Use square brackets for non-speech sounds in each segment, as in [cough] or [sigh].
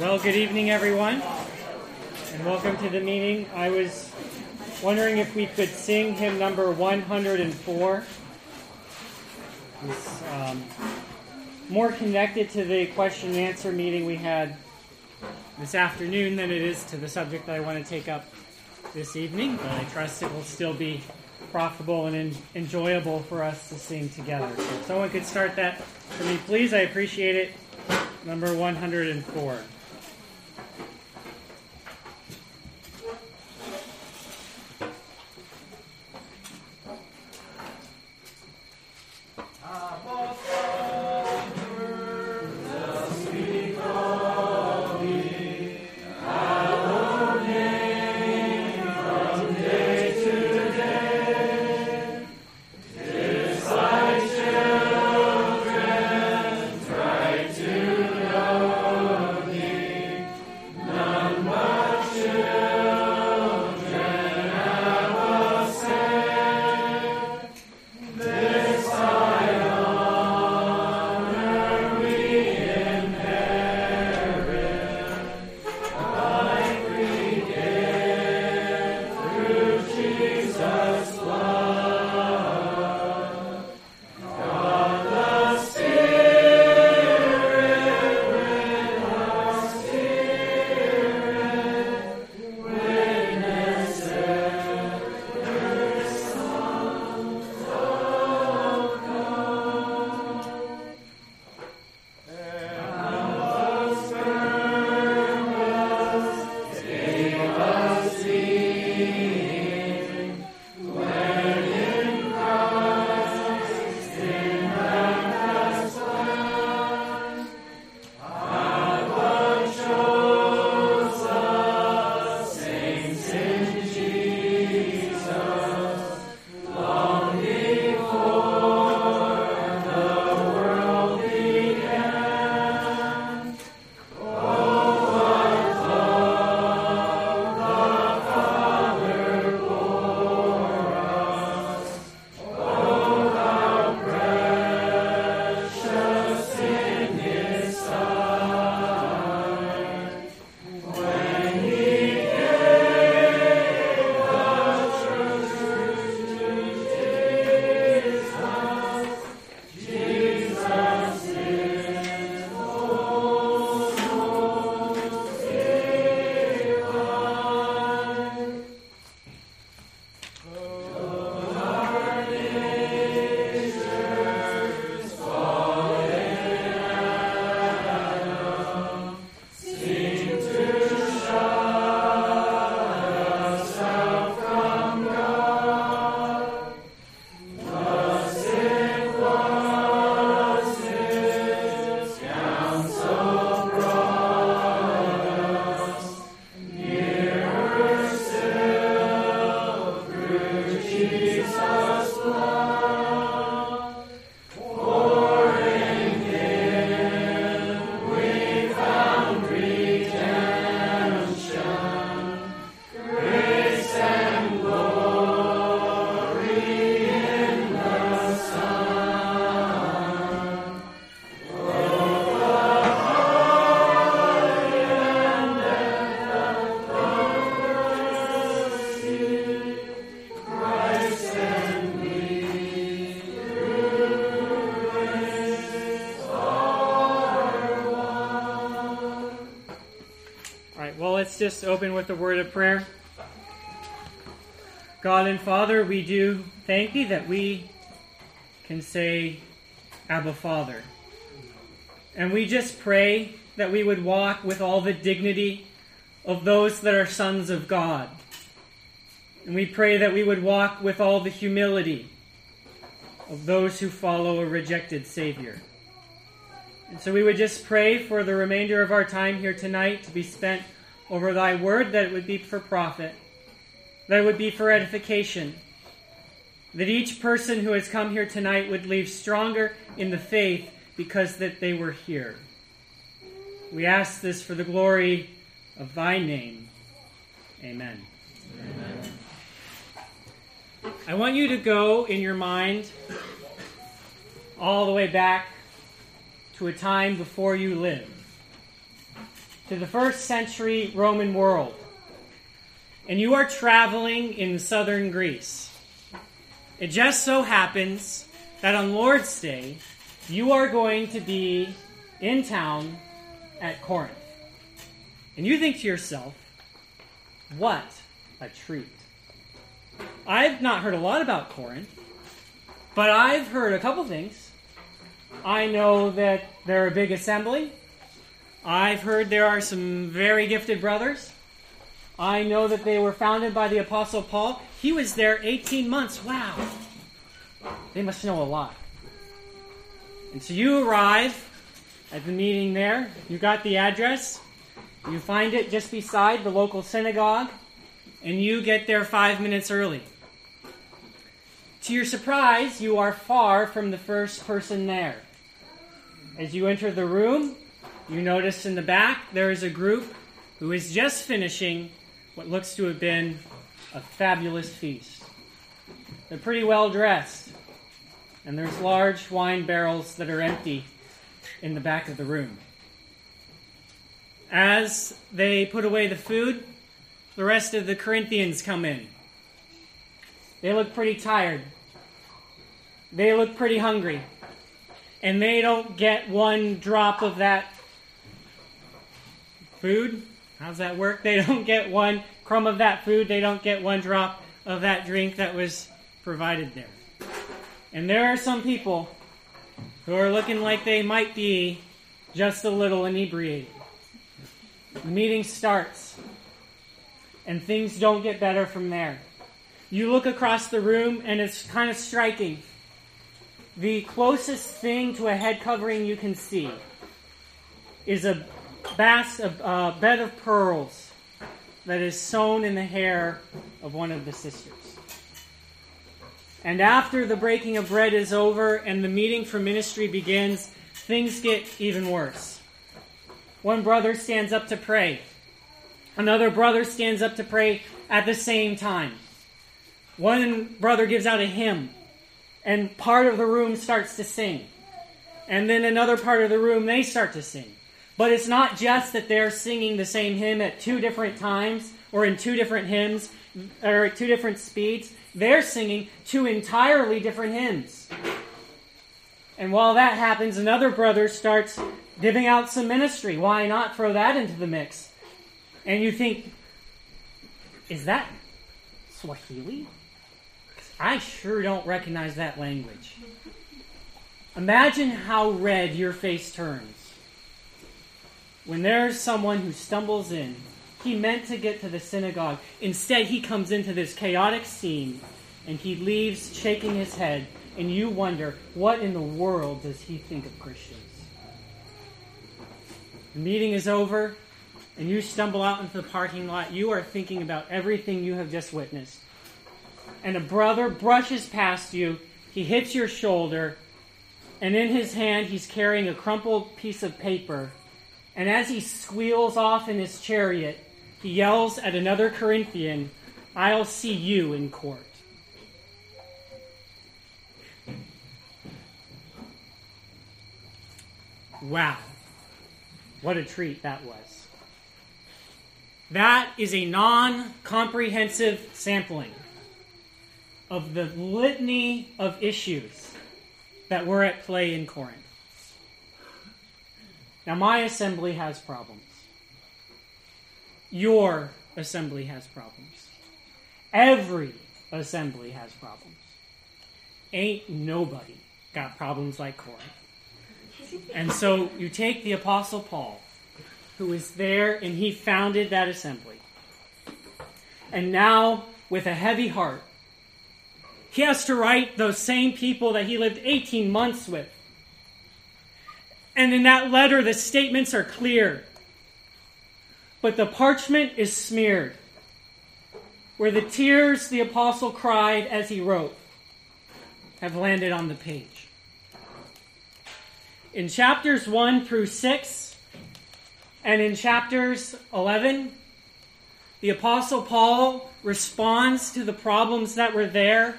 Well, good evening, everyone, and welcome to the meeting. I was wondering if we could sing hymn number 104. It's um, more connected to the question and answer meeting we had this afternoon than it is to the subject that I want to take up this evening, but I trust it will still be profitable and enjoyable for us to sing together. So if someone could start that for me, please, I appreciate it. Number 104. Thank you. Just open with a word of prayer. God and Father, we do thank Thee that we can say, Abba Father. And we just pray that we would walk with all the dignity of those that are sons of God. And we pray that we would walk with all the humility of those who follow a rejected Savior. And so we would just pray for the remainder of our time here tonight to be spent over thy word that it would be for profit, that it would be for edification, that each person who has come here tonight would leave stronger in the faith because that they were here. We ask this for the glory of thy name. Amen. Amen. I want you to go in your mind all the way back to a time before you lived. To the first century Roman world, and you are traveling in southern Greece. It just so happens that on Lord's Day, you are going to be in town at Corinth. And you think to yourself, what a treat. I've not heard a lot about Corinth, but I've heard a couple things. I know that they're a big assembly. I've heard there are some very gifted brothers. I know that they were founded by the Apostle Paul. He was there 18 months. Wow. They must know a lot. And so you arrive at the meeting there. You got the address. You find it just beside the local synagogue. And you get there five minutes early. To your surprise, you are far from the first person there. As you enter the room, you notice in the back there is a group who is just finishing what looks to have been a fabulous feast. They're pretty well dressed, and there's large wine barrels that are empty in the back of the room. As they put away the food, the rest of the Corinthians come in. They look pretty tired. They look pretty hungry. And they don't get one drop of that food. How's that work? They don't get one crumb of that food. They don't get one drop of that drink that was provided there. And there are some people who are looking like they might be just a little inebriated. The meeting starts, and things don't get better from there. You look across the room, and it's kind of striking. The closest thing to a head covering you can see is a, bas- a, a bed of pearls that is sewn in the hair of one of the sisters. And after the breaking of bread is over and the meeting for ministry begins, things get even worse. One brother stands up to pray. Another brother stands up to pray at the same time. One brother gives out a hymn, and part of the room starts to sing. And then another part of the room, they start to sing. But it's not just that they're singing the same hymn at two different times or in two different hymns or at two different speeds. They're singing two entirely different hymns. And while that happens, another brother starts giving out some ministry. Why not throw that into the mix? And you think, is that Swahili? I sure don't recognize that language. Imagine how red your face turns when there's someone who stumbles in he meant to get to the synagogue. Instead, he comes into this chaotic scene and he leaves shaking his head, and you wonder, what in the world does he think of Christians? The meeting is over, and you stumble out into the parking lot. You are thinking about everything you have just witnessed. And a brother brushes past you, he hits your shoulder, and in his hand, he's carrying a crumpled piece of paper. And as he squeals off in his chariot, he yells at another Corinthian, I'll see you in court. Wow. What a treat that was. That is a non comprehensive sampling of the litany of issues that were at play in Corinth. Now, my assembly has problems. Your assembly has problems. Every assembly has problems. Ain't nobody got problems like Corinth. And so you take the Apostle Paul, who was there and he founded that assembly. And now, with a heavy heart, he has to write those same people that he lived 18 months with. And in that letter, the statements are clear but the parchment is smeared, where the tears the apostle cried as he wrote have landed on the page. In chapters 1 through 6, and in chapters 11, the Apostle Paul responds to the problems that were there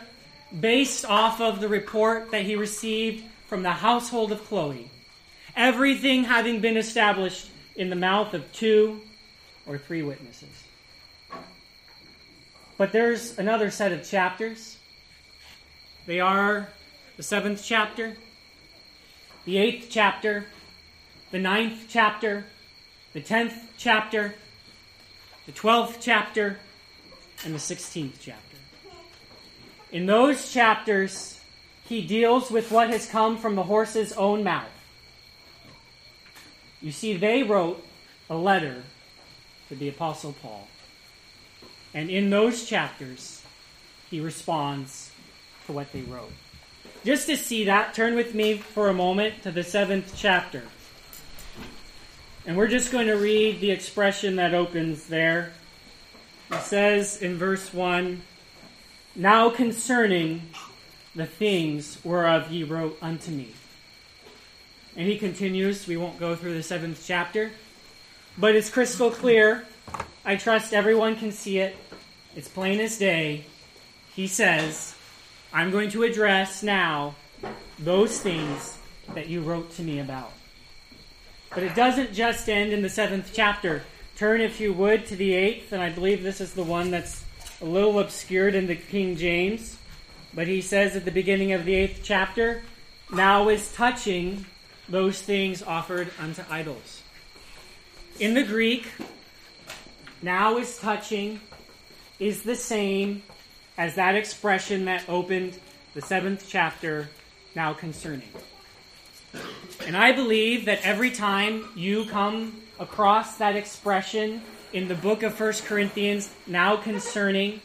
based off of the report that he received from the household of Chloe. Everything having been established in the mouth of two or three witnesses. But there's another set of chapters. They are the seventh chapter, the eighth chapter, the ninth chapter, the tenth chapter, the twelfth chapter, and the sixteenth chapter. In those chapters, he deals with what has come from the horse's own mouth. You see, they wrote a letter to the Apostle Paul. And in those chapters, he responds to what they wrote. Just to see that, turn with me for a moment to the seventh chapter. And we're just going to read the expression that opens there. It says in verse 1 Now concerning the things whereof ye wrote unto me. And he continues, we won't go through the seventh chapter, but it's crystal clear. I trust everyone can see it. It's plain as day. He says, I'm going to address now those things that you wrote to me about. But it doesn't just end in the seventh chapter. Turn, if you would, to the eighth, and I believe this is the one that's a little obscured in the King James. But he says at the beginning of the eighth chapter, now is touching those things offered unto idols. In the Greek, now is touching is the same as that expression that opened the seventh chapter, now concerning. And I believe that every time you come across that expression in the book of 1 Corinthians, now concerning,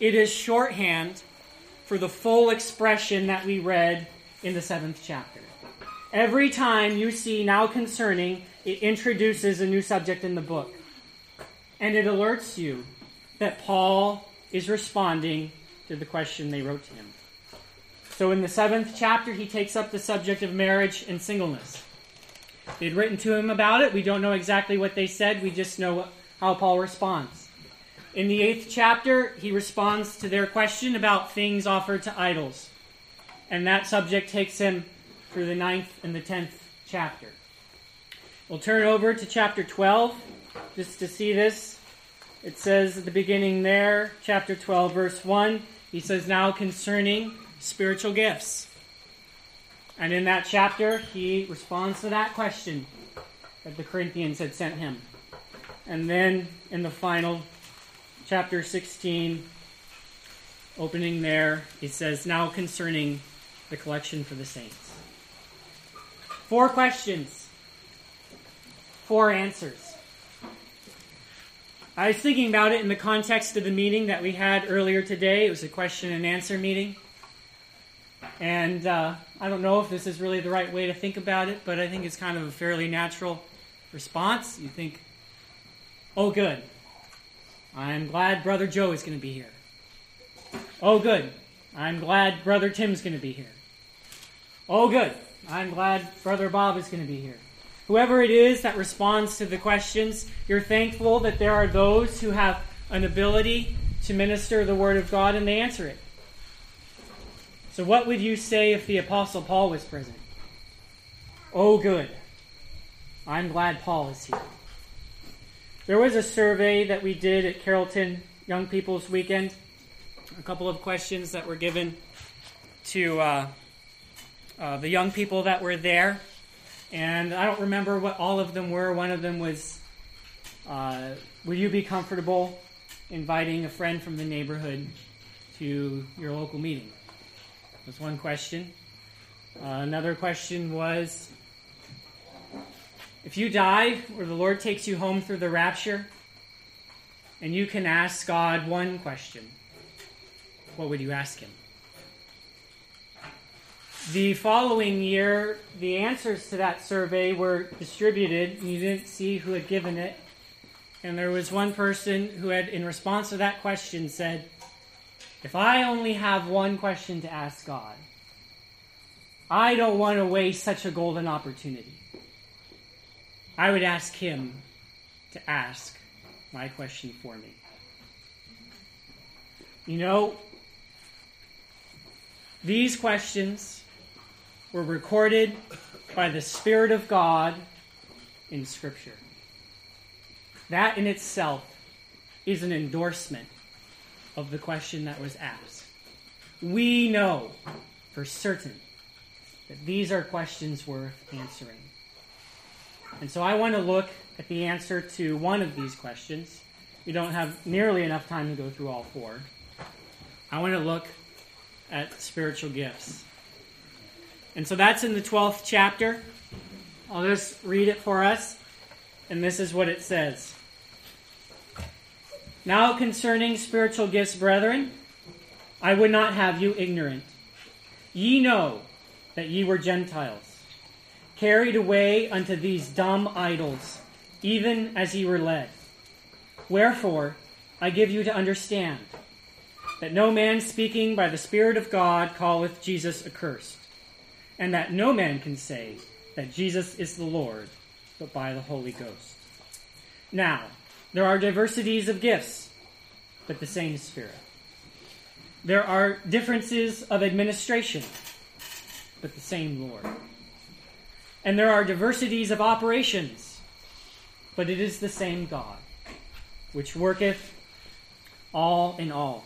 it is shorthand for the full expression that we read in the seventh chapter. Every time you see now concerning, it introduces a new subject in the book. And it alerts you that Paul is responding to the question they wrote to him. So in the seventh chapter, he takes up the subject of marriage and singleness. They'd written to him about it. We don't know exactly what they said, we just know how Paul responds. In the eighth chapter, he responds to their question about things offered to idols. And that subject takes him through the ninth and the tenth chapter. We'll turn over to chapter 12 just to see this. It says at the beginning there, chapter 12, verse 1, he says, Now concerning spiritual gifts. And in that chapter, he responds to that question that the Corinthians had sent him. And then in the final chapter 16, opening there, he says, Now concerning the collection for the saints. Four questions, four answers. I was thinking about it in the context of the meeting that we had earlier today. It was a question and answer meeting. And uh, I don't know if this is really the right way to think about it, but I think it's kind of a fairly natural response. You think, oh, good. I'm glad Brother Joe is going to be here. Oh, good. I'm glad Brother Tim's going to be here. Oh, good. I'm glad Brother Bob is going to be here. Whoever it is that responds to the questions, you're thankful that there are those who have an ability to minister the Word of God and they answer it. So, what would you say if the Apostle Paul was present? Oh, good. I'm glad Paul is here. There was a survey that we did at Carrollton Young People's Weekend. A couple of questions that were given to uh, uh, the young people that were there. And I don't remember what all of them were. One of them was uh, Will you be comfortable inviting a friend from the neighborhood to your local meeting? Was one question. Uh, another question was If you die or the Lord takes you home through the rapture, and you can ask God one question, what would you ask Him? The following year, the answers to that survey were distributed. You didn't see who had given it. And there was one person who had, in response to that question, said, If I only have one question to ask God, I don't want to waste such a golden opportunity. I would ask Him to ask my question for me. You know, these questions were recorded by the Spirit of God in Scripture. that in itself is an endorsement of the question that was asked. We know for certain that these are questions worth answering. And so I want to look at the answer to one of these questions. We don't have nearly enough time to go through all four. I want to look at spiritual gifts. And so that's in the 12th chapter. I'll just read it for us. And this is what it says. Now concerning spiritual gifts, brethren, I would not have you ignorant. Ye know that ye were Gentiles, carried away unto these dumb idols, even as ye were led. Wherefore, I give you to understand that no man speaking by the Spirit of God calleth Jesus accursed, and that no man can say that Jesus is the Lord but by the Holy Ghost. Now, there are diversities of gifts, but the same Spirit. There are differences of administration, but the same Lord. And there are diversities of operations, but it is the same God, which worketh all in all.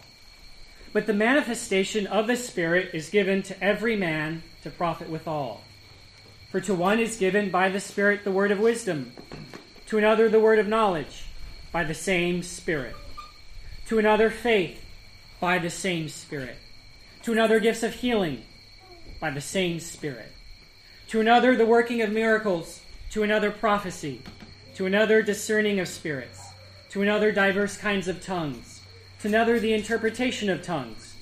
But the manifestation of the Spirit is given to every man to profit withal. For to one is given by the Spirit the word of wisdom, to another the word of knowledge, by the same Spirit, to another faith, by the same Spirit, to another gifts of healing, by the same Spirit, to another the working of miracles, to another prophecy, to another discerning of spirits, to another diverse kinds of tongues, to another the interpretation of tongues.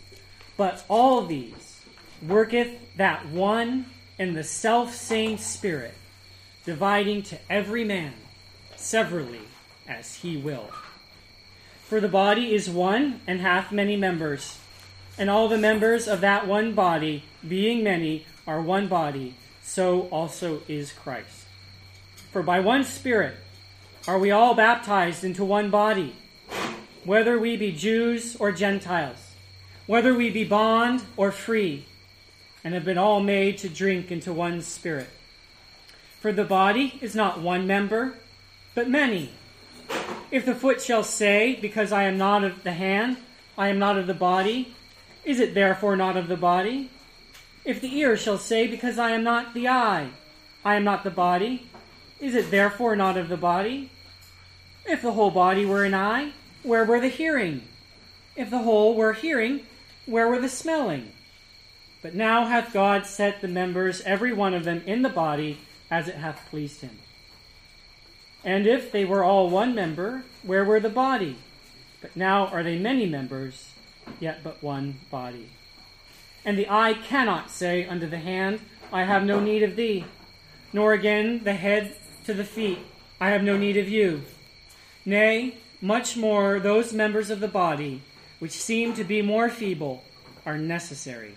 But all these worketh that one and the self same Spirit, dividing to every man severally as he will. For the body is one and hath many members, and all the members of that one body, being many, are one body, so also is Christ. For by one Spirit are we all baptized into one body, whether we be Jews or Gentiles, whether we be bond or free and have been all made to drink into one spirit. For the body is not one member, but many. If the foot shall say, Because I am not of the hand, I am not of the body, is it therefore not of the body? If the ear shall say, Because I am not the eye, I am not the body, is it therefore not of the body? If the whole body were an eye, where were the hearing? If the whole were hearing, where were the smelling? But now hath God set the members, every one of them, in the body as it hath pleased him. And if they were all one member, where were the body? But now are they many members, yet but one body. And the eye cannot say unto the hand, I have no need of thee, nor again the head to the feet, I have no need of you. Nay, much more those members of the body which seem to be more feeble are necessary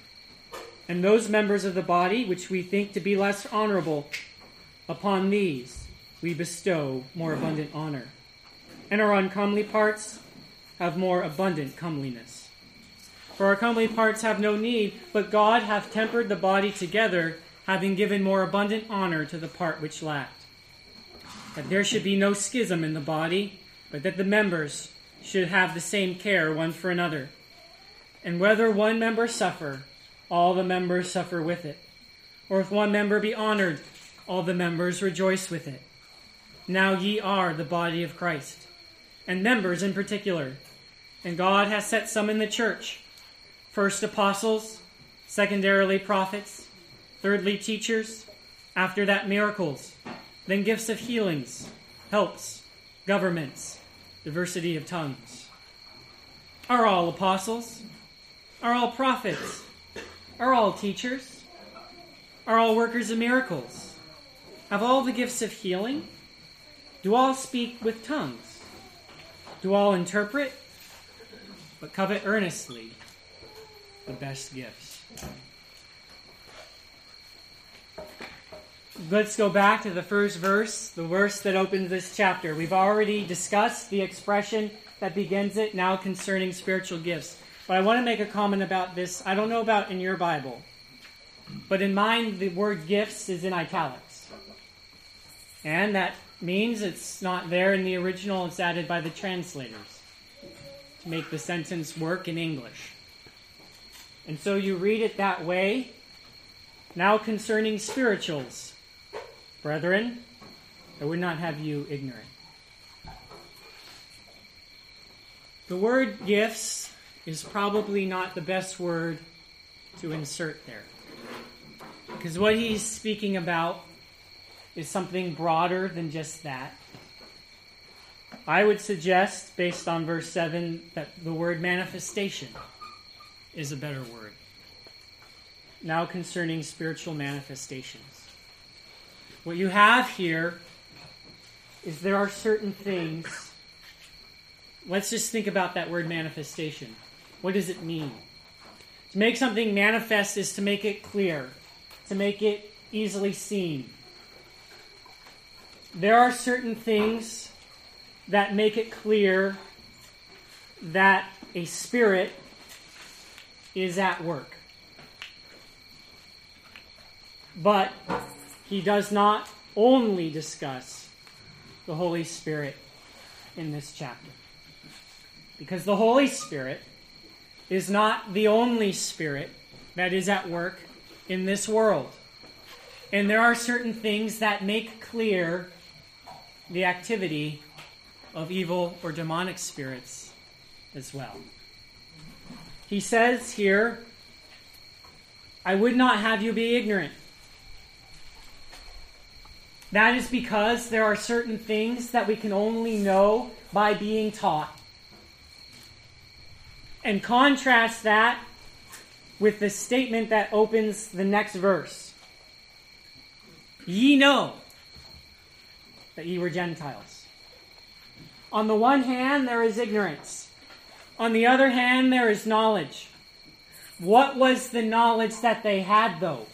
and those members of the body which we think to be less honorable, upon these we bestow more abundant honor. And our uncomely parts have more abundant comeliness. For our comely parts have no need, but God hath tempered the body together, having given more abundant honor to the part which lacked. That there should be no schism in the body, but that the members should have the same care one for another. And whether one member suffer, all the members suffer with it. Or if one member be honored, all the members rejoice with it. Now ye are the body of Christ, and members in particular. And God has set some in the church first apostles, secondarily prophets, thirdly teachers, after that miracles, then gifts of healings, helps, governments, diversity of tongues. Are all apostles? Are all prophets? Are all teachers? Are all workers of miracles? Have all the gifts of healing? Do all speak with tongues? Do all interpret? But covet earnestly the best gifts. Let's go back to the first verse, the verse that opens this chapter. We've already discussed the expression that begins it now concerning spiritual gifts. But I want to make a comment about this. I don't know about in your Bible, but in mine, the word gifts is in italics. And that means. It's not there in the original, it's added by the translators to make the sentence work in English. And so you read it that way. Now concerning spirituals, brethren, I would not have you ignorant. The word gifts is probably not the best word to insert there. Because what he's speaking about is something broader than just that. I would suggest, based on verse 7, that the word manifestation is a better word. Now, concerning spiritual manifestations. What you have here is there are certain things Let's just think about that word manifestation. What does it mean? To make something manifest is to make it clear, to make it easily seen. There are certain things that make it clear that a spirit is at work. But he does not only discuss the Holy Spirit in this chapter. Because the Holy Spirit is not the only spirit that is at work in this world. And there are certain things that make clear the activity of evil or demonic spirits as well. He says here, I would not have you be ignorant. That is because there are certain things that we can only know by being taught and contrast that with the statement that opens the next verse Ye know that ye were Gentiles. On the one hand, there is ignorance. On the other hand, there is knowledge. What was the knowledge that they had, though?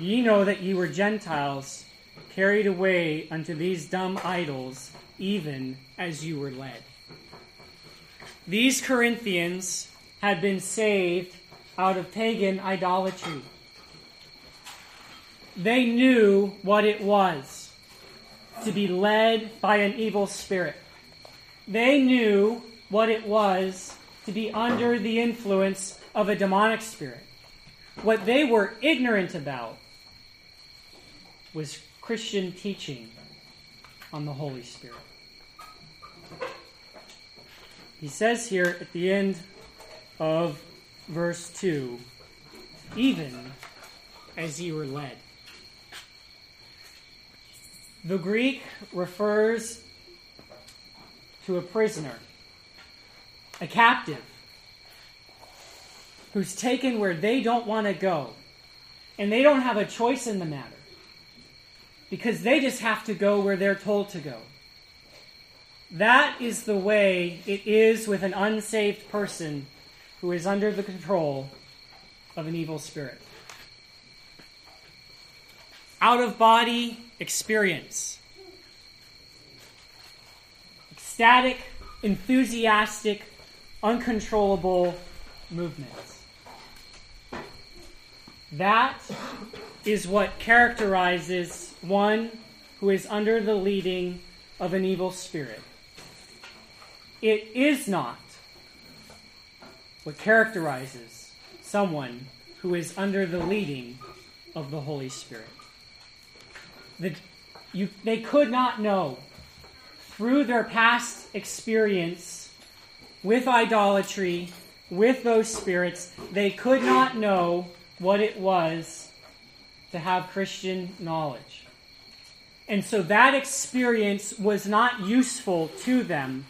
Ye know that ye were Gentiles, carried away unto these dumb idols, even as you were led. These Corinthians had been saved out of pagan idolatry. They knew what it was to be led by an evil spirit. They knew what it was to be under the influence of a demonic spirit. What they were ignorant about was Christian teaching on the Holy Spirit. He says here at the end of verse 2 even as ye were led. The Greek refers to a prisoner, a captive, who's taken where they don't want to go. And they don't have a choice in the matter because they just have to go where they're told to go. That is the way it is with an unsaved person who is under the control of an evil spirit. Out of body experience. Ecstatic, enthusiastic, uncontrollable movements. That is what characterizes one who is under the leading of an evil spirit. It is not what characterizes someone who is under the leading of the Holy Spirit. The, you, they could not know through their past experience with idolatry, with those spirits, they could not know what it was to have Christian knowledge. And so that experience was not useful to them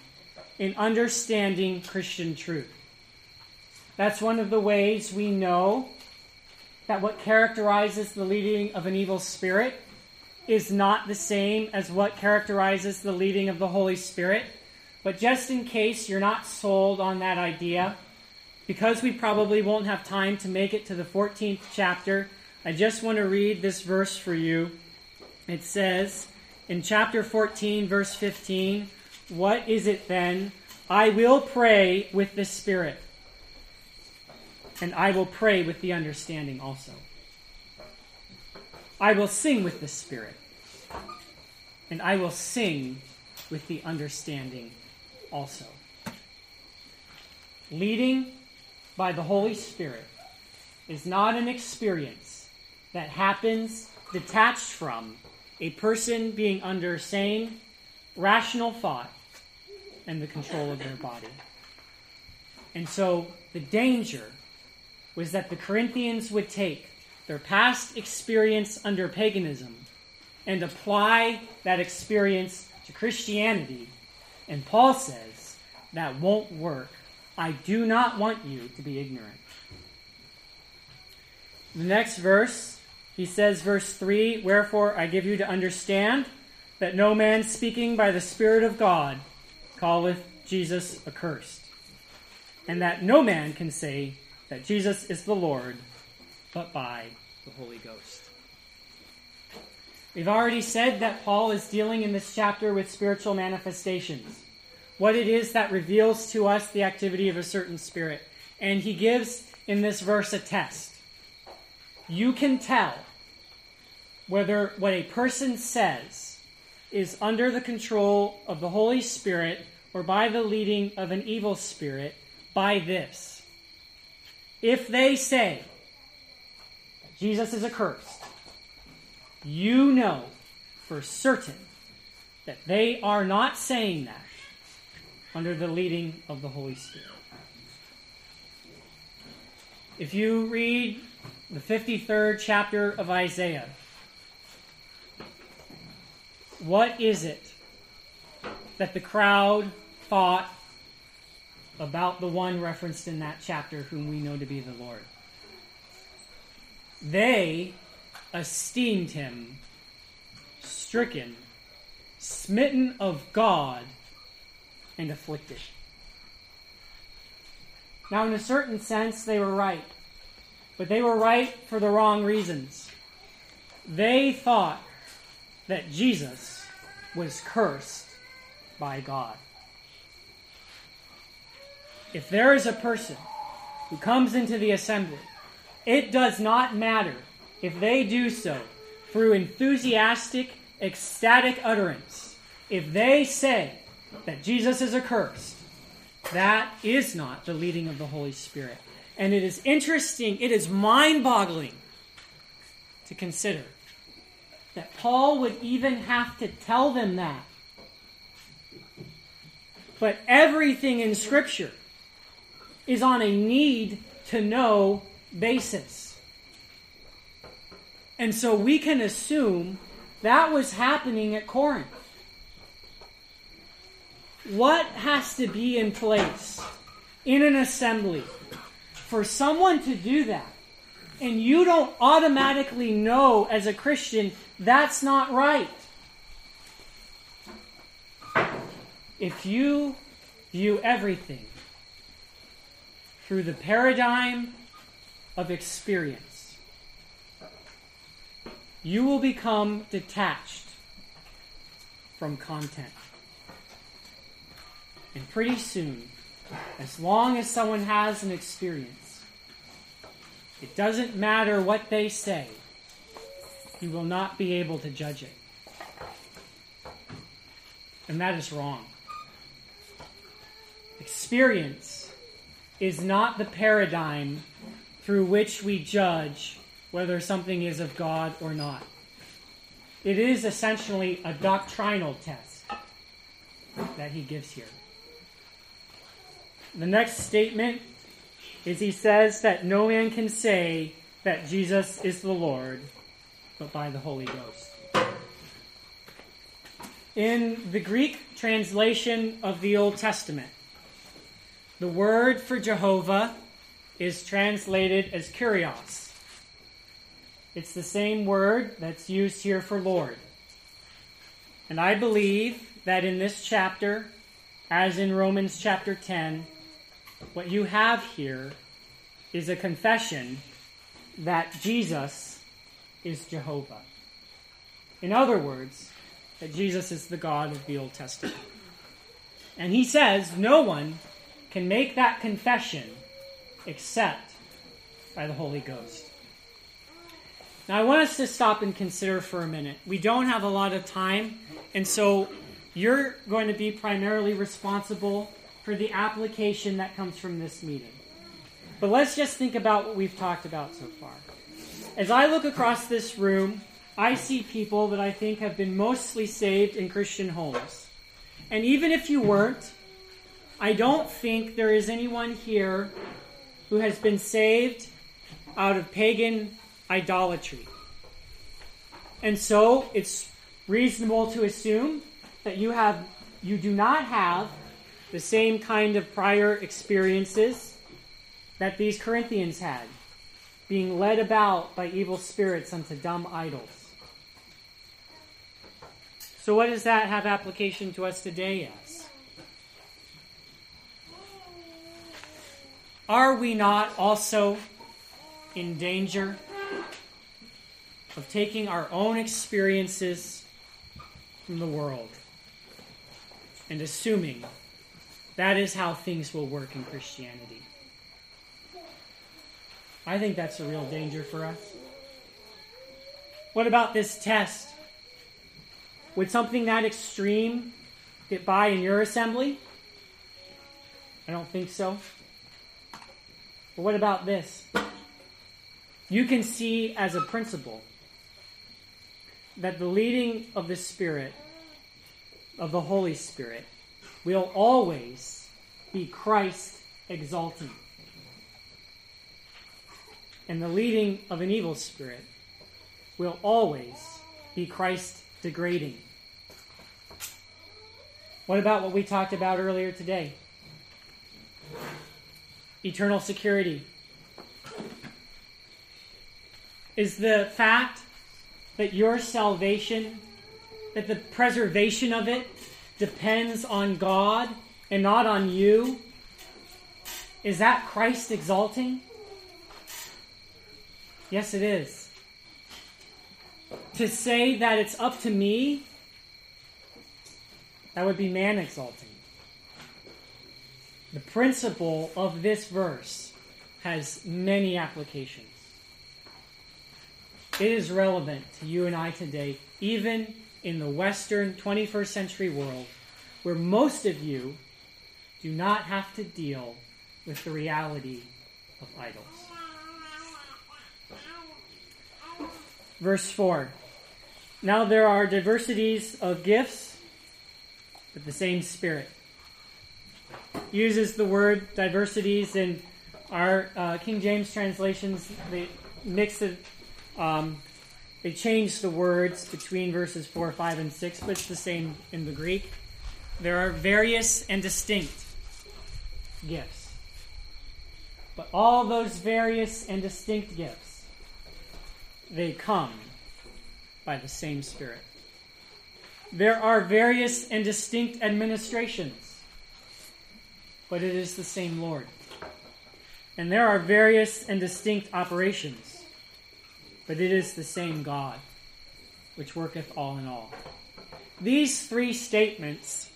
in understanding Christian truth. That's one of the ways we know that what characterizes the leading of an evil spirit is not the same as what characterizes the leading of the Holy Spirit. But just in case you're not sold on that idea, because we probably won't have time to make it to the 14th chapter, I just want to read this verse for you. It says in chapter 14, verse 15, what is it then? I will pray with the Spirit, and I will pray with the understanding also. I will sing with the Spirit, and I will sing with the understanding also. Leading by the Holy Spirit is not an experience that happens detached from a person being under sane, rational thought and the control of their body. And so the danger was that the Corinthians would take their past experience under paganism and apply that experience to Christianity. And Paul says that won't work. I do not want you to be ignorant. The next verse, he says, verse 3 Wherefore I give you to understand that no man speaking by the Spirit of God calleth Jesus accursed, and that no man can say that Jesus is the Lord but by the Holy Ghost. We've already said that Paul is dealing in this chapter with spiritual manifestations, what it is that reveals to us the activity of a certain spirit. And he gives in this verse a test. You can tell whether what a person says is under the control of the Holy Spirit or by the leading of an evil spirit by this. If they say, Jesus is accursed, you know for certain that they are not saying that under the leading of the Holy Spirit. If you read the 53rd chapter of Isaiah, what is it that the crowd thought about the one referenced in that chapter, whom we know to be the Lord? They esteemed him stricken, smitten of God, and afflicted. Now, in a certain sense, they were right, but they were right for the wrong reasons. They thought that Jesus was cursed by God. If there is a person who comes into the assembly it does not matter if they do so through enthusiastic, ecstatic utterance. If they say that Jesus is accursed, that is not the leading of the Holy Spirit. And it is interesting, it is mind boggling to consider that Paul would even have to tell them that. But everything in Scripture is on a need to know basis. And so we can assume that was happening at Corinth. What has to be in place in an assembly for someone to do that? And you don't automatically know as a Christian that's not right. If you view everything through the paradigm of experience. You will become detached from content. And pretty soon, as long as someone has an experience, it doesn't matter what they say, you will not be able to judge it. And that is wrong. Experience is not the paradigm through which we judge whether something is of God or not. It is essentially a doctrinal test that he gives here. The next statement is he says that no man can say that Jesus is the Lord but by the Holy Ghost. In the Greek translation of the Old Testament, the word for Jehovah is translated as kurios. It's the same word that's used here for Lord. And I believe that in this chapter, as in Romans chapter 10, what you have here is a confession that Jesus is Jehovah. In other words, that Jesus is the God of the Old Testament. And he says no one can make that confession except by the Holy Ghost. Now, I want us to stop and consider for a minute. We don't have a lot of time, and so you're going to be primarily responsible for the application that comes from this meeting. But let's just think about what we've talked about so far. As I look across this room, I see people that I think have been mostly saved in Christian homes. And even if you weren't, I don't think there is anyone here who has been saved out of pagan idolatry. And so it's reasonable to assume that you have you do not have the same kind of prior experiences that these Corinthians had, being led about by evil spirits unto dumb idols. So what does that have application to us today as? Are we not also in danger of taking our own experiences from the world and assuming that is how things will work in Christianity. I think that's a real danger for us. What about this test? Would something that extreme get by in your assembly? I don't think so. But what about this? You can see as a principle that the leading of the Spirit, of the Holy Spirit, will always be Christ exalting. And the leading of an evil spirit will always be Christ degrading. What about what we talked about earlier today? Eternal security. Is the fact that your salvation, that the preservation of it, depends on God and not on you, is that Christ exalting? Yes, it is. To say that it's up to me, that would be man exalting. The principle of this verse has many applications. It is relevant to you and I today, even in the Western 21st century world, where most of you do not have to deal with the reality of idols. Verse 4 Now there are diversities of gifts, but the same Spirit. Uses the word diversities in our uh, King James translations. They mix it um, they changed the words between verses 4, 5, and 6, but it's the same in the Greek. There are various and distinct gifts. But all those various and distinct gifts, they come by the same Spirit. There are various and distinct administrations, but it is the same Lord. And there are various and distinct operations but it is the same God, which worketh all in all. These three statements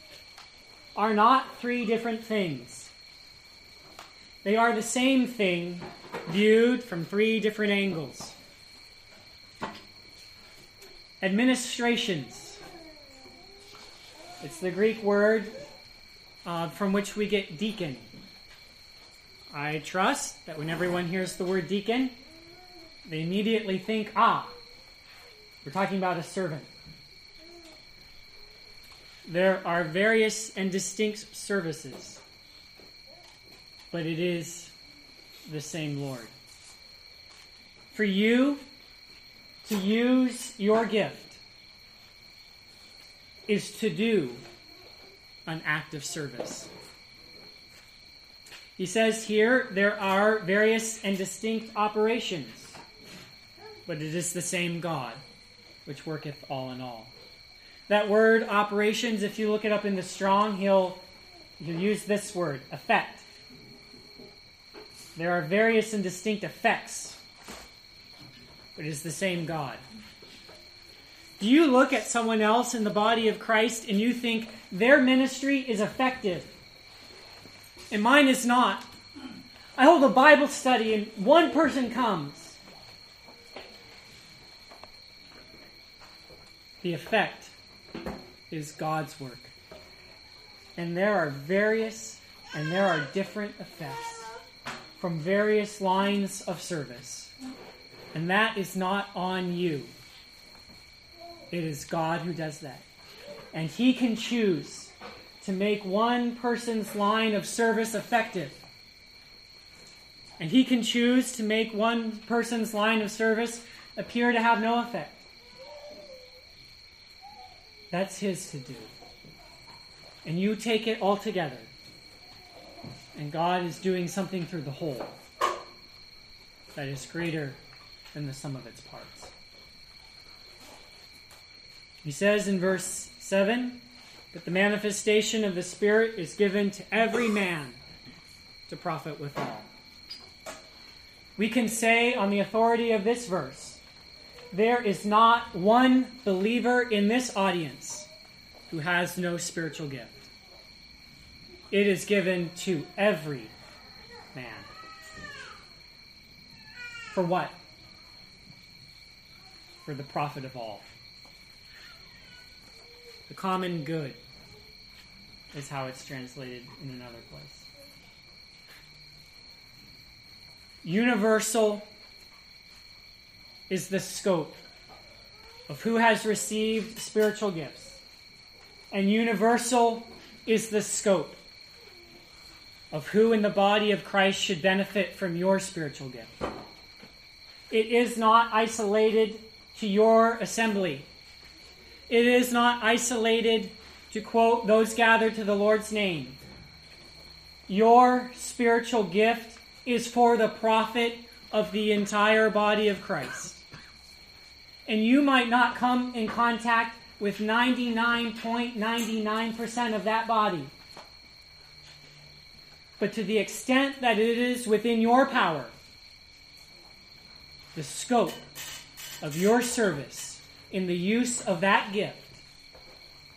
are not three different things. They are the same thing viewed from three different angles. Administrations. It's the Greek word uh, from which we get deacon. I trust that when everyone hears the word deacon, they immediately think, ah, we're talking about a servant. There are various and distinct services, but it is the same Lord. For you to use your gift is to do an act of service. He says here there are various and distinct operations but it is the same God which worketh all in all. That word operations, if you look it up in the strong, he'll, he'll use this word, effect. There are various and distinct effects, but it is the same God. Do you look at someone else in the body of Christ and you think their ministry is effective? And mine is not. I hold a Bible study and one person comes The effect is God's work. And there are various and there are different effects from various lines of service. And that is not on you. It is God who does that. And He can choose to make one person's line of service effective. And He can choose to make one person's line of service appear to have no effect. That's His to do. And you take it all together. And God is doing something through the whole that is greater than the sum of its parts. He says in verse 7 that the manifestation of the Spirit is given to every man to profit withal. We can say, on the authority of this verse, there is not one believer in this audience who has no spiritual gift. It is given to every man. For what? For the profit of all. The common good is how it's translated in another place. Universal is the scope of who has received spiritual gifts. And universal is the scope of who in the body of Christ should benefit from your spiritual gift. It is not isolated to your assembly. It is not isolated to quote those gathered to the Lord's name. Your spiritual gift is for the profit of the entire body of Christ. And you might not come in contact with 99.99% of that body. But to the extent that it is within your power, the scope of your service in the use of that gift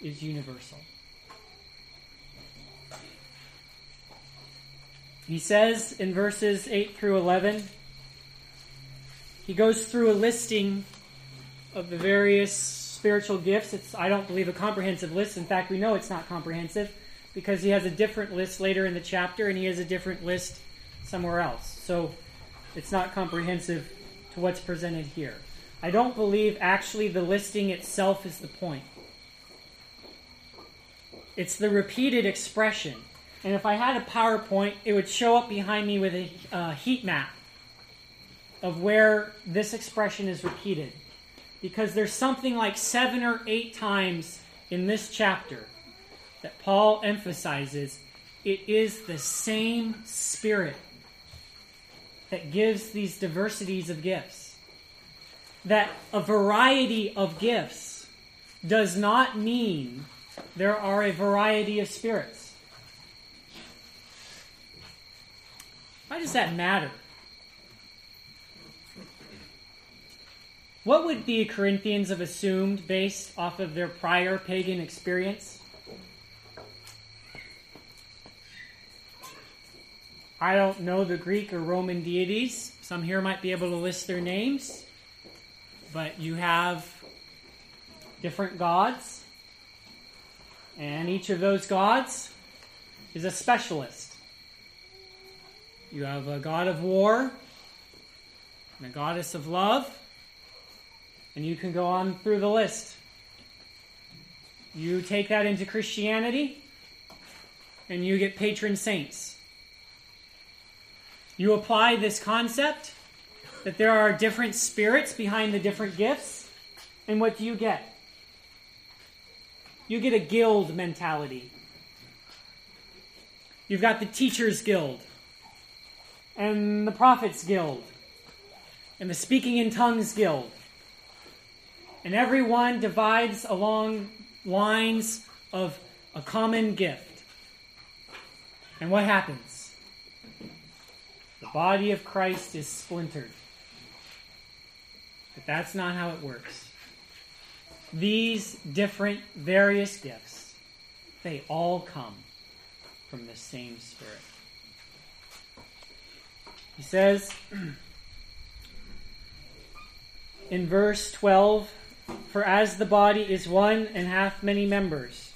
is universal. He says in verses 8 through 11, he goes through a listing of the various spiritual gifts. It's, I don't believe, a comprehensive list. In fact, we know it's not comprehensive because he has a different list later in the chapter and he has a different list somewhere else. So it's not comprehensive to what's presented here. I don't believe actually the listing itself is the point. It's the repeated expression. And if I had a PowerPoint, it would show up behind me with a uh, heat map of where this expression is repeated. Because there's something like seven or eight times in this chapter that Paul emphasizes it is the same Spirit that gives these diversities of gifts. That a variety of gifts does not mean there are a variety of spirits. Why does that matter? What would the Corinthians have assumed based off of their prior pagan experience? I don't know the Greek or Roman deities. Some here might be able to list their names. But you have different gods. And each of those gods is a specialist. You have a god of war and a goddess of love. And you can go on through the list. You take that into Christianity, and you get patron saints. You apply this concept that there are different spirits behind the different gifts, and what do you get? You get a guild mentality. You've got the Teachers Guild, and the Prophets Guild, and the Speaking in Tongues Guild. And everyone divides along lines of a common gift. And what happens? The body of Christ is splintered. But that's not how it works. These different, various gifts, they all come from the same Spirit. He says [clears throat] in verse 12 For as the body is one and hath many members,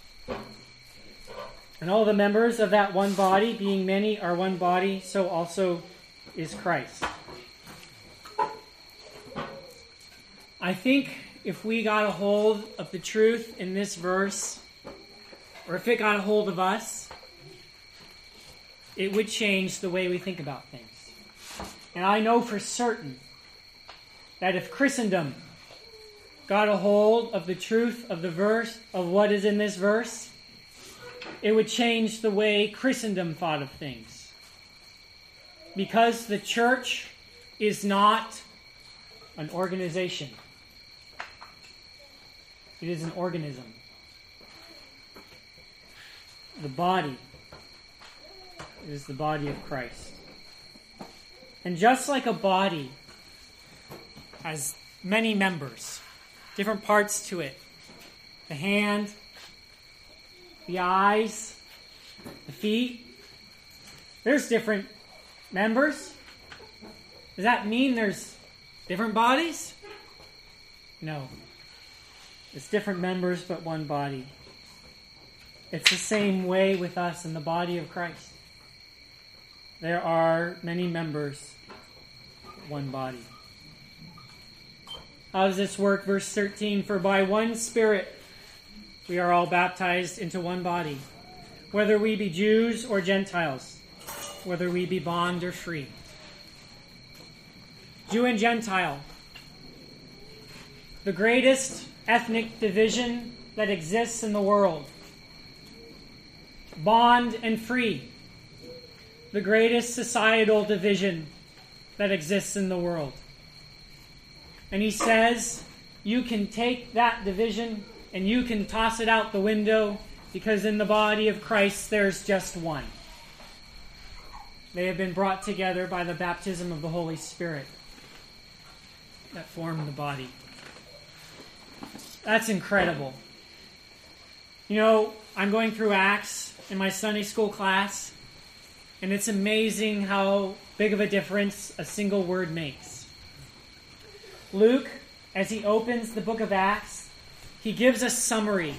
and all the members of that one body, being many, are one body, so also is Christ. I think if we got a hold of the truth in this verse, or if it got a hold of us, it would change the way we think about things. And I know for certain that if Christendom got a hold of the truth of the verse, of what is in this verse, it would change the way Christendom thought of things. Because the church is not an organization, it is an organism. The body is the body of Christ. And just like a body has many members, different parts to it the hand, the eyes, the feet, there's different members. Does that mean there's different bodies? No. It's different members, but one body. It's the same way with us in the body of Christ. There are many members, one body. How does this work? Verse 13 For by one Spirit we are all baptized into one body, whether we be Jews or Gentiles, whether we be bond or free. Jew and Gentile, the greatest ethnic division that exists in the world. Bond and free, the greatest societal division that exists in the world. And he says, You can take that division and you can toss it out the window because in the body of Christ there's just one. They have been brought together by the baptism of the Holy Spirit that formed the body. That's incredible. You know, I'm going through Acts in my Sunday school class, and it's amazing how big of a difference a single word makes. Luke, as he opens the book of Acts, he gives a summary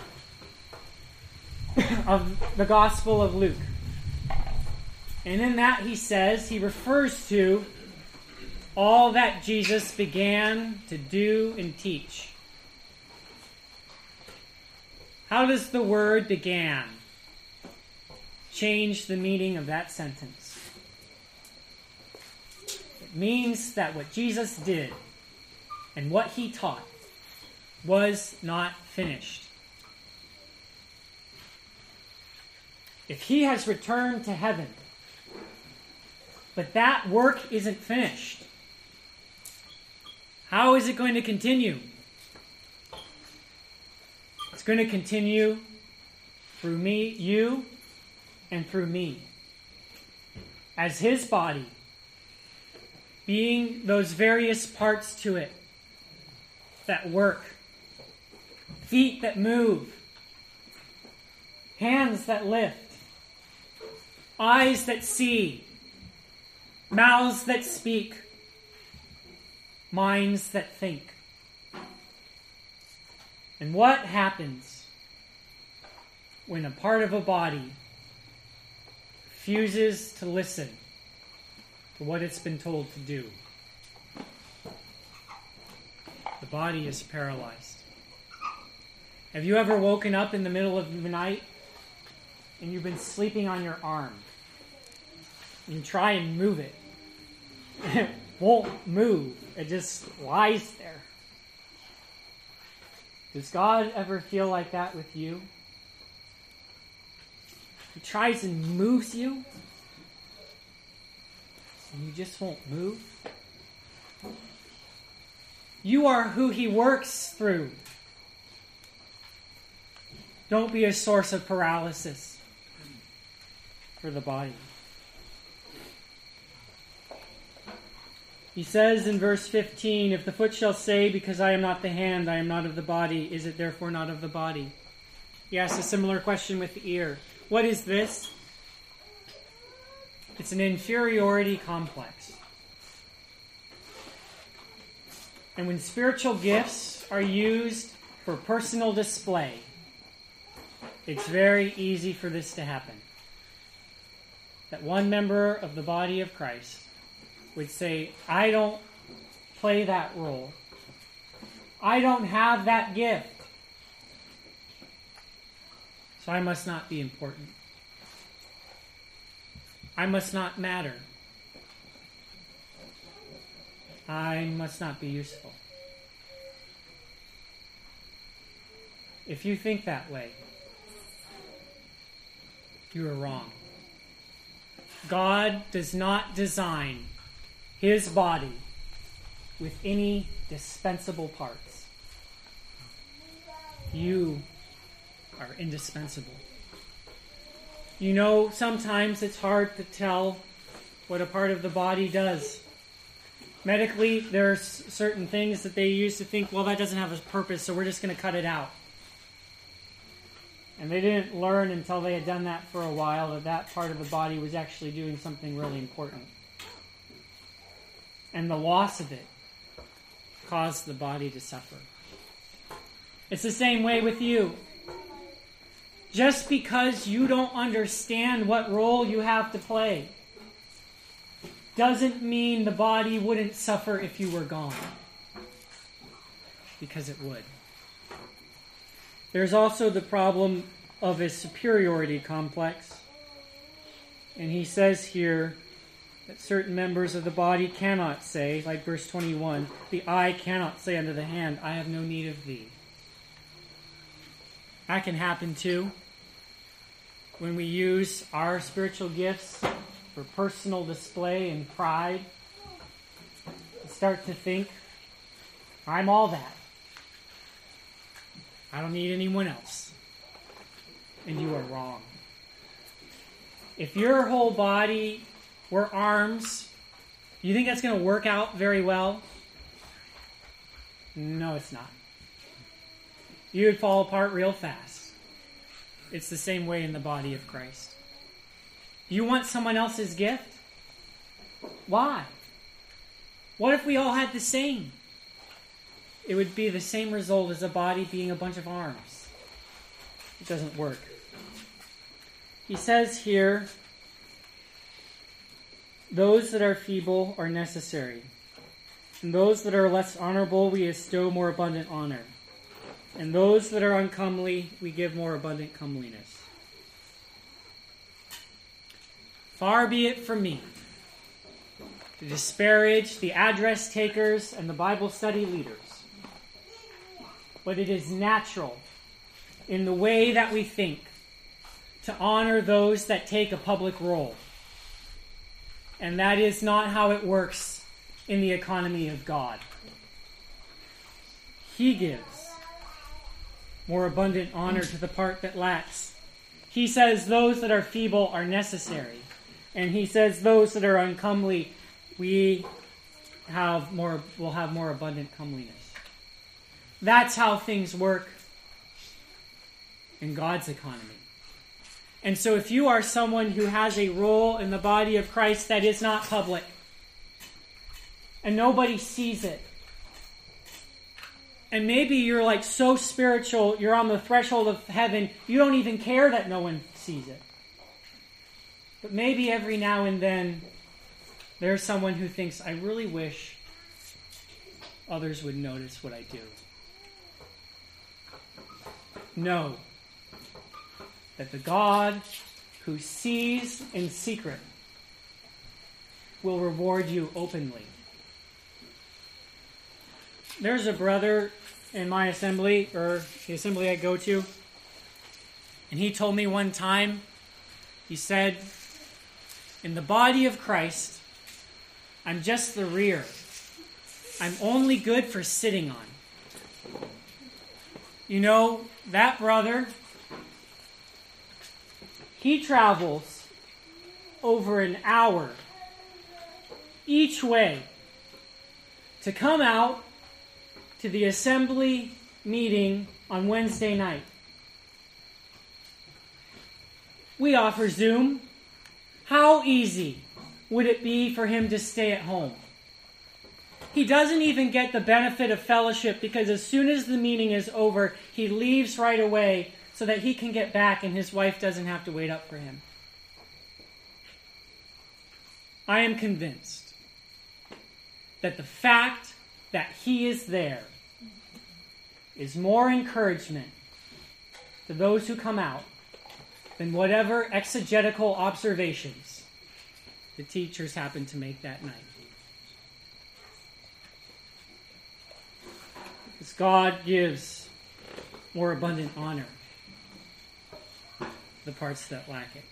of the Gospel of Luke. And in that, he says, he refers to all that Jesus began to do and teach. How does the word began change the meaning of that sentence? It means that what Jesus did and what he taught was not finished. If he has returned to heaven, but that work isn't finished, how is it going to continue? It's going to continue through me, you, and through me. As his body, being those various parts to it that work, feet that move, hands that lift, eyes that see, mouths that speak, minds that think. And what happens when a part of a body refuses to listen to what it's been told to do? The body is paralyzed. Have you ever woken up in the middle of the night and you've been sleeping on your arm? You try and move it. It [laughs] won't move. It just lies there. Does God ever feel like that with you? He tries and moves you, and you just won't move. You are who He works through. Don't be a source of paralysis for the body. He says in verse 15, If the foot shall say, Because I am not the hand, I am not of the body, is it therefore not of the body? He asks a similar question with the ear. What is this? It's an inferiority complex. And when spiritual gifts are used for personal display, it's very easy for this to happen. That one member of the body of Christ would say, I don't play that role. I don't have that gift. So I must not be important. I must not matter. I must not be useful. If you think that way, you are wrong. God does not design his body with any dispensable parts. You are indispensable. You know, sometimes it's hard to tell what a part of the body does. Medically, there's certain things that they use to think, well, that doesn't have a purpose, so we're just going to cut it out. And they didn't learn until they had done that for a while that that part of the body was actually doing something really important. And the loss of it caused the body to suffer. It's the same way with you. Just because you don't understand what role you have to play doesn't mean the body wouldn't suffer if you were gone. Because it would. There's also the problem of a superiority complex. And he says here that certain members of the body cannot say, like verse 21, the eye cannot say unto the hand, I have no need of thee. That can happen too when we use our spiritual gifts for personal display and pride. Start to think, I'm all that. I don't need anyone else. And you are wrong. If your whole body were arms, do you think that's going to work out very well? No, it's not. You would fall apart real fast. It's the same way in the body of Christ. You want someone else's gift? Why? What if we all had the same? it would be the same result as a body being a bunch of arms. It doesn't work. He says here, those that are feeble are necessary, and those that are less honorable we bestow more abundant honor, and those that are uncomely we give more abundant comeliness. Far be it from me to disparage the address takers and the Bible study leaders but it is natural in the way that we think to honor those that take a public role. And that is not how it works in the economy of God. He gives more abundant honor to the part that lacks. He says those that are feeble are necessary. And he says those that are uncomely, we have more will have more abundant comeliness. That's how things work in God's economy. And so, if you are someone who has a role in the body of Christ that is not public, and nobody sees it, and maybe you're like so spiritual, you're on the threshold of heaven, you don't even care that no one sees it. But maybe every now and then there's someone who thinks, I really wish others would notice what I do know that the God who sees in secret will reward you openly. There's a brother in my assembly, or the assembly I go to, and he told me one time, he said, In the body of Christ, I'm just the rear. I'm only good for sitting on. You know, that brother, he travels over an hour each way to come out to the assembly meeting on Wednesday night. We offer Zoom. How easy would it be for him to stay at home? He doesn't even get the benefit of fellowship because as soon as the meeting is over, he leaves right away so that he can get back and his wife doesn't have to wait up for him. I am convinced that the fact that he is there is more encouragement to those who come out than whatever exegetical observations the teachers happen to make that night. Because God gives more abundant honor the parts that lack it.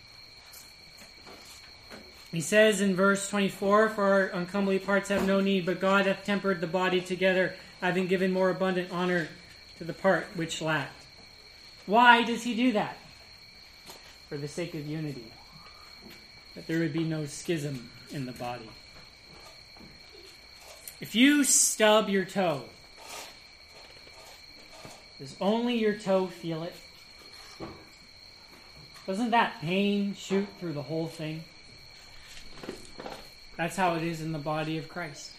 He says in verse 24, For our uncomely parts have no need, but God hath tempered the body together, having given more abundant honor to the part which lacked. Why does he do that? For the sake of unity, that there would be no schism in the body. If you stub your toe, does only your toe feel it? Doesn't that pain shoot through the whole thing? That's how it is in the body of Christ.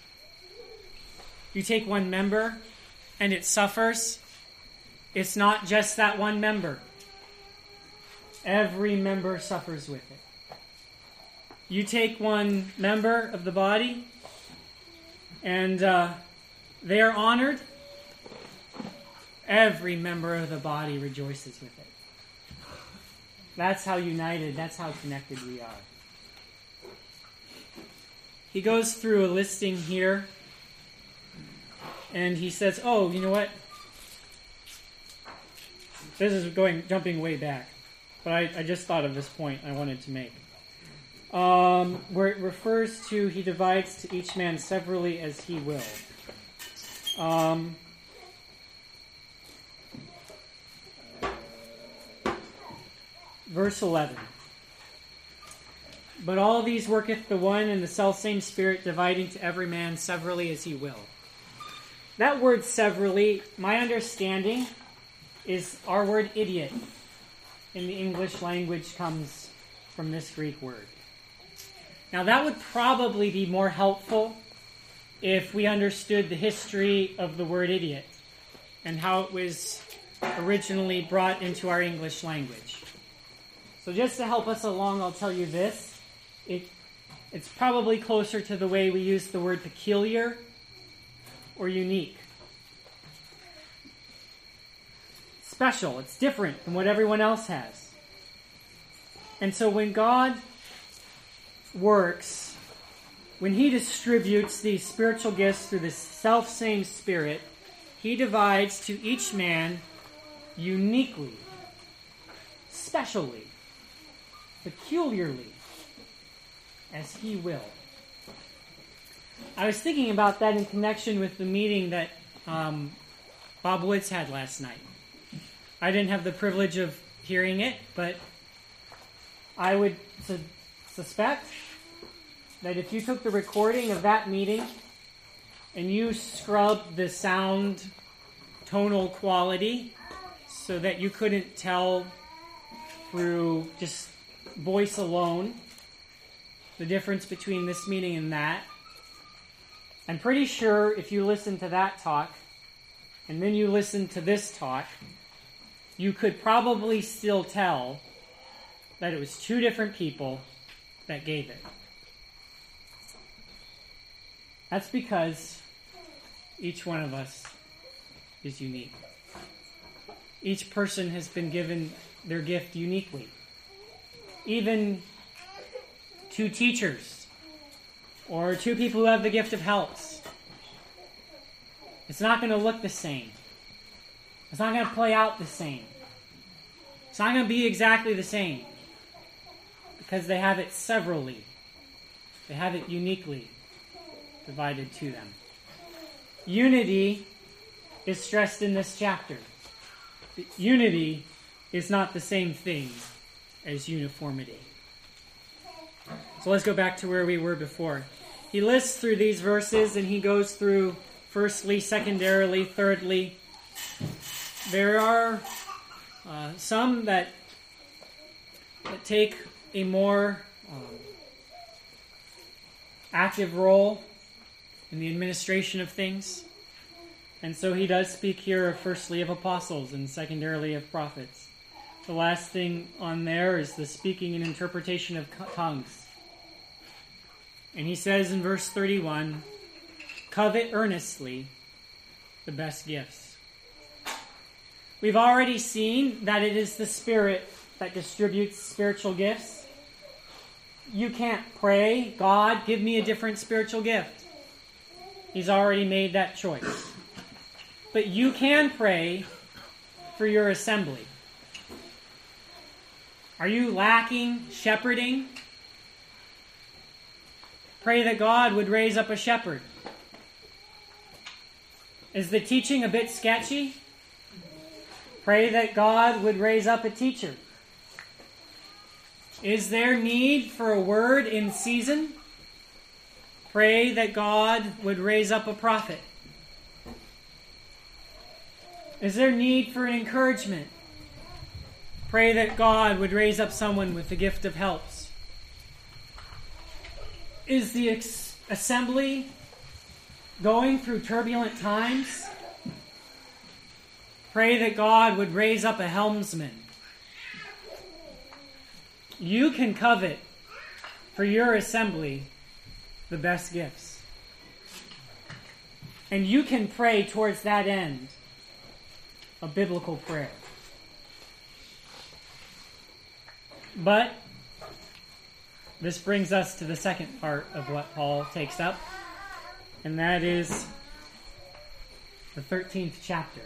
You take one member and it suffers, it's not just that one member. Every member suffers with it. You take one member of the body and uh, they are honored, every member of the body rejoices with it. That's how united, that's how connected we are. He goes through a listing here and he says, Oh, you know what? This is going jumping way back, but I, I just thought of this point I wanted to make. Um, where it refers to he divides to each man severally as he will. Um, verse 11. But all these worketh the one and the selfsame Spirit, dividing to every man severally as he will. That word severally, my understanding, is our word idiot in the English language comes from this Greek word. Now, that would probably be more helpful if we understood the history of the word idiot and how it was originally brought into our English language. So, just to help us along, I'll tell you this. It, it's probably closer to the way we use the word peculiar or unique. Special, it's different from what everyone else has. And so when God works, when He distributes these spiritual gifts through the self same Spirit, He divides to each man uniquely, specially, peculiarly, as He will. I was thinking about that in connection with the meeting that um, Bob Woods had last night. I didn't have the privilege of hearing it, but I would su- suspect that if you took the recording of that meeting and you scrubbed the sound tonal quality so that you couldn't tell through just voice alone the difference between this meeting and that, I'm pretty sure if you listen to that talk and then you listen to this talk, you could probably still tell that it was two different people that gave it. That's because each one of us is unique. Each person has been given their gift uniquely. Even two teachers or two people who have the gift of helps. It's not going to look the same. It's not going to play out the same. It's not going to be exactly the same because they have it severally, they have it uniquely divided to them. Unity is stressed in this chapter. Unity is not the same thing as uniformity. So let's go back to where we were before he lists through these verses and he goes through firstly, secondarily, thirdly. There are uh, some that, that take a more um, active role in the administration of things. And so he does speak here of firstly of apostles and secondarily of prophets. The last thing on there is the speaking and interpretation of tongues. And he says in verse 31 covet earnestly the best gifts. We've already seen that it is the Spirit that distributes spiritual gifts. You can't pray, God, give me a different spiritual gift. He's already made that choice. But you can pray for your assembly. Are you lacking shepherding? Pray that God would raise up a shepherd. Is the teaching a bit sketchy? Pray that God would raise up a teacher. Is there need for a word in season? Pray that God would raise up a prophet. Is there need for encouragement? Pray that God would raise up someone with the gift of helps. Is the assembly going through turbulent times? Pray that God would raise up a helmsman. You can covet for your assembly the best gifts. And you can pray towards that end a biblical prayer. But this brings us to the second part of what Paul takes up, and that is the 13th chapter.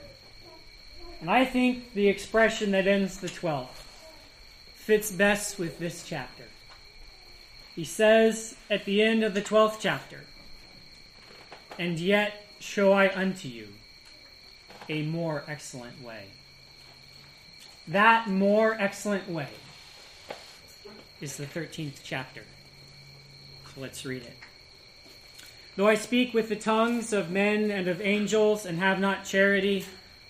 And I think the expression that ends the 12th fits best with this chapter. He says at the end of the 12th chapter, And yet show I unto you a more excellent way. That more excellent way is the 13th chapter. So let's read it. Though I speak with the tongues of men and of angels and have not charity,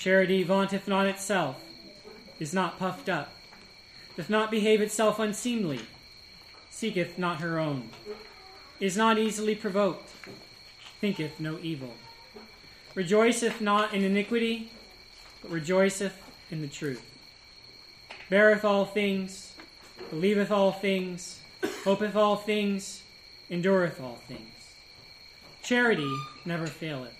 Charity vaunteth not itself, is not puffed up, doth not behave itself unseemly, seeketh not her own, is not easily provoked, thinketh no evil rejoiceth not in iniquity, but rejoiceth in the truth, beareth all things, believeth all things, hopeth all things, endureth all things. Charity never faileth.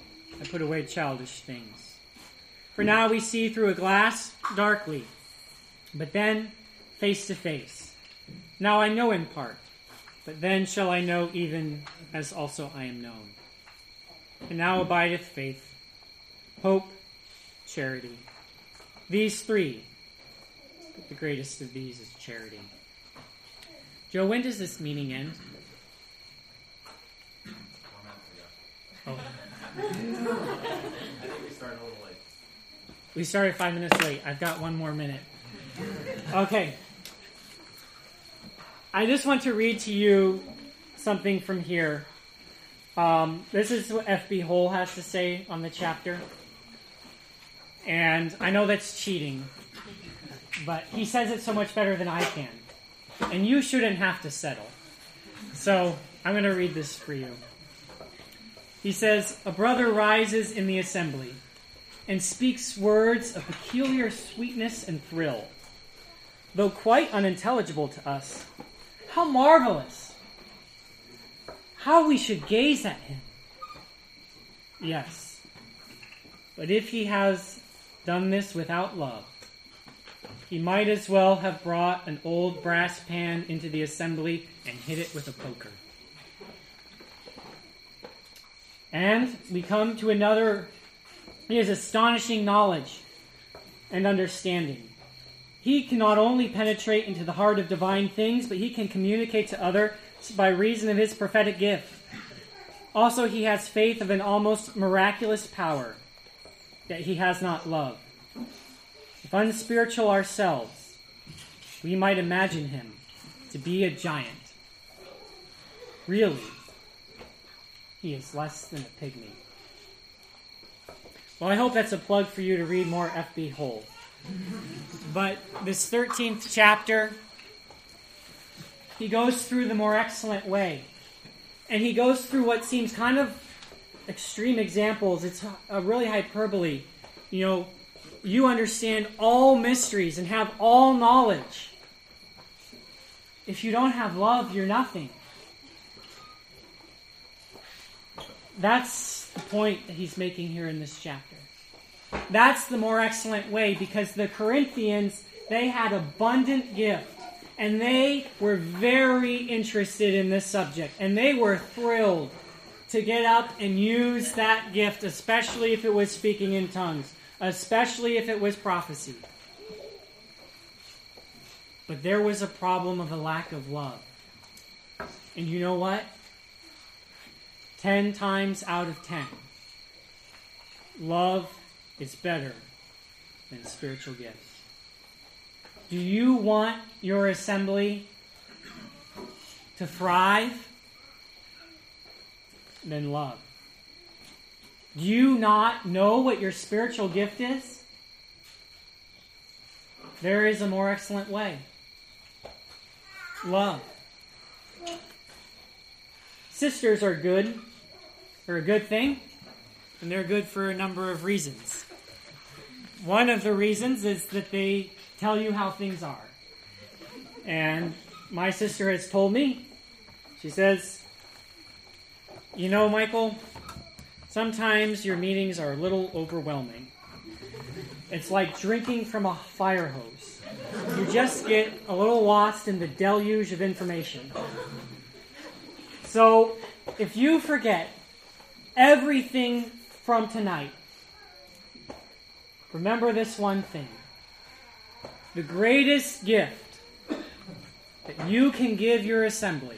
I put away childish things. For now we see through a glass darkly, but then face to face. Now I know in part, but then shall I know even as also I am known. And now abideth faith, hope, charity. These three, but the greatest of these is charity. Joe, when does this meeting end? Oh. We started five minutes late. I've got one more minute. Okay. I just want to read to you something from here um, this is what F.B. Hole has to say on the chapter. And I know that's cheating, but he says it so much better than I can. And you shouldn't have to settle. So I'm going to read this for you. He says, A brother rises in the assembly and speaks words of peculiar sweetness and thrill. Though quite unintelligible to us, how marvelous! how we should gaze at him. Yes. But if he has done this without love, he might as well have brought an old brass pan into the assembly and hit it with a poker. And we come to another, he has astonishing knowledge and understanding. He can not only penetrate into the heart of divine things, but he can communicate to others by reason of his prophetic gift. Also, he has faith of an almost miraculous power that he has not love. If unspiritual ourselves, we might imagine him to be a giant. Really, he is less than a pygmy. Well, I hope that's a plug for you to read more F.B. Hole. But this 13th chapter, he goes through the more excellent way. And he goes through what seems kind of extreme examples. It's a really hyperbole. You know, you understand all mysteries and have all knowledge. If you don't have love, you're nothing. That's the point that he's making here in this chapter. That's the more excellent way because the Corinthians, they had abundant gift and they were very interested in this subject and they were thrilled to get up and use that gift, especially if it was speaking in tongues, especially if it was prophecy. But there was a problem of a lack of love. And you know what? Ten times out of ten, love is better than spiritual gifts. Do you want your assembly to thrive? Then love. Do you not know what your spiritual gift is? There is a more excellent way. Love. Sisters are good. They're a good thing, and they're good for a number of reasons. One of the reasons is that they tell you how things are. And my sister has told me, she says, You know, Michael, sometimes your meetings are a little overwhelming. It's like drinking from a fire hose. You just get a little lost in the deluge of information. So, if you forget everything from tonight, Remember this one thing the greatest gift that you can give your assembly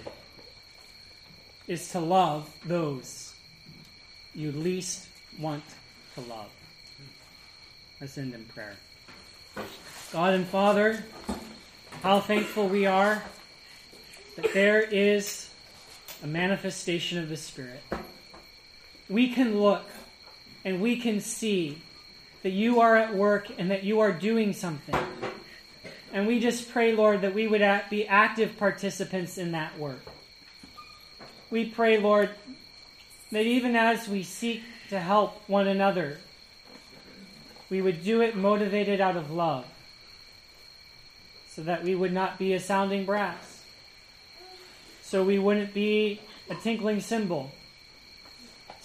is to love those you least want to love. Let's end in prayer. God and Father, how thankful we are that there is a manifestation of the Spirit. We can look and we can see that you are at work and that you are doing something. And we just pray, Lord, that we would be active participants in that work. We pray, Lord, that even as we seek to help one another, we would do it motivated out of love, so that we would not be a sounding brass, so we wouldn't be a tinkling cymbal,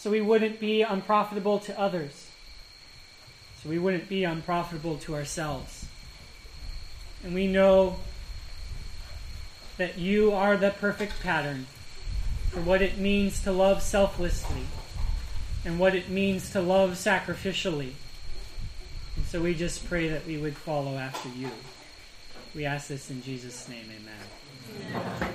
so we wouldn't be unprofitable to others so we wouldn't be unprofitable to ourselves. And we know that you are the perfect pattern for what it means to love selflessly and what it means to love sacrificially. And so we just pray that we would follow after you. We ask this in Jesus' name, amen.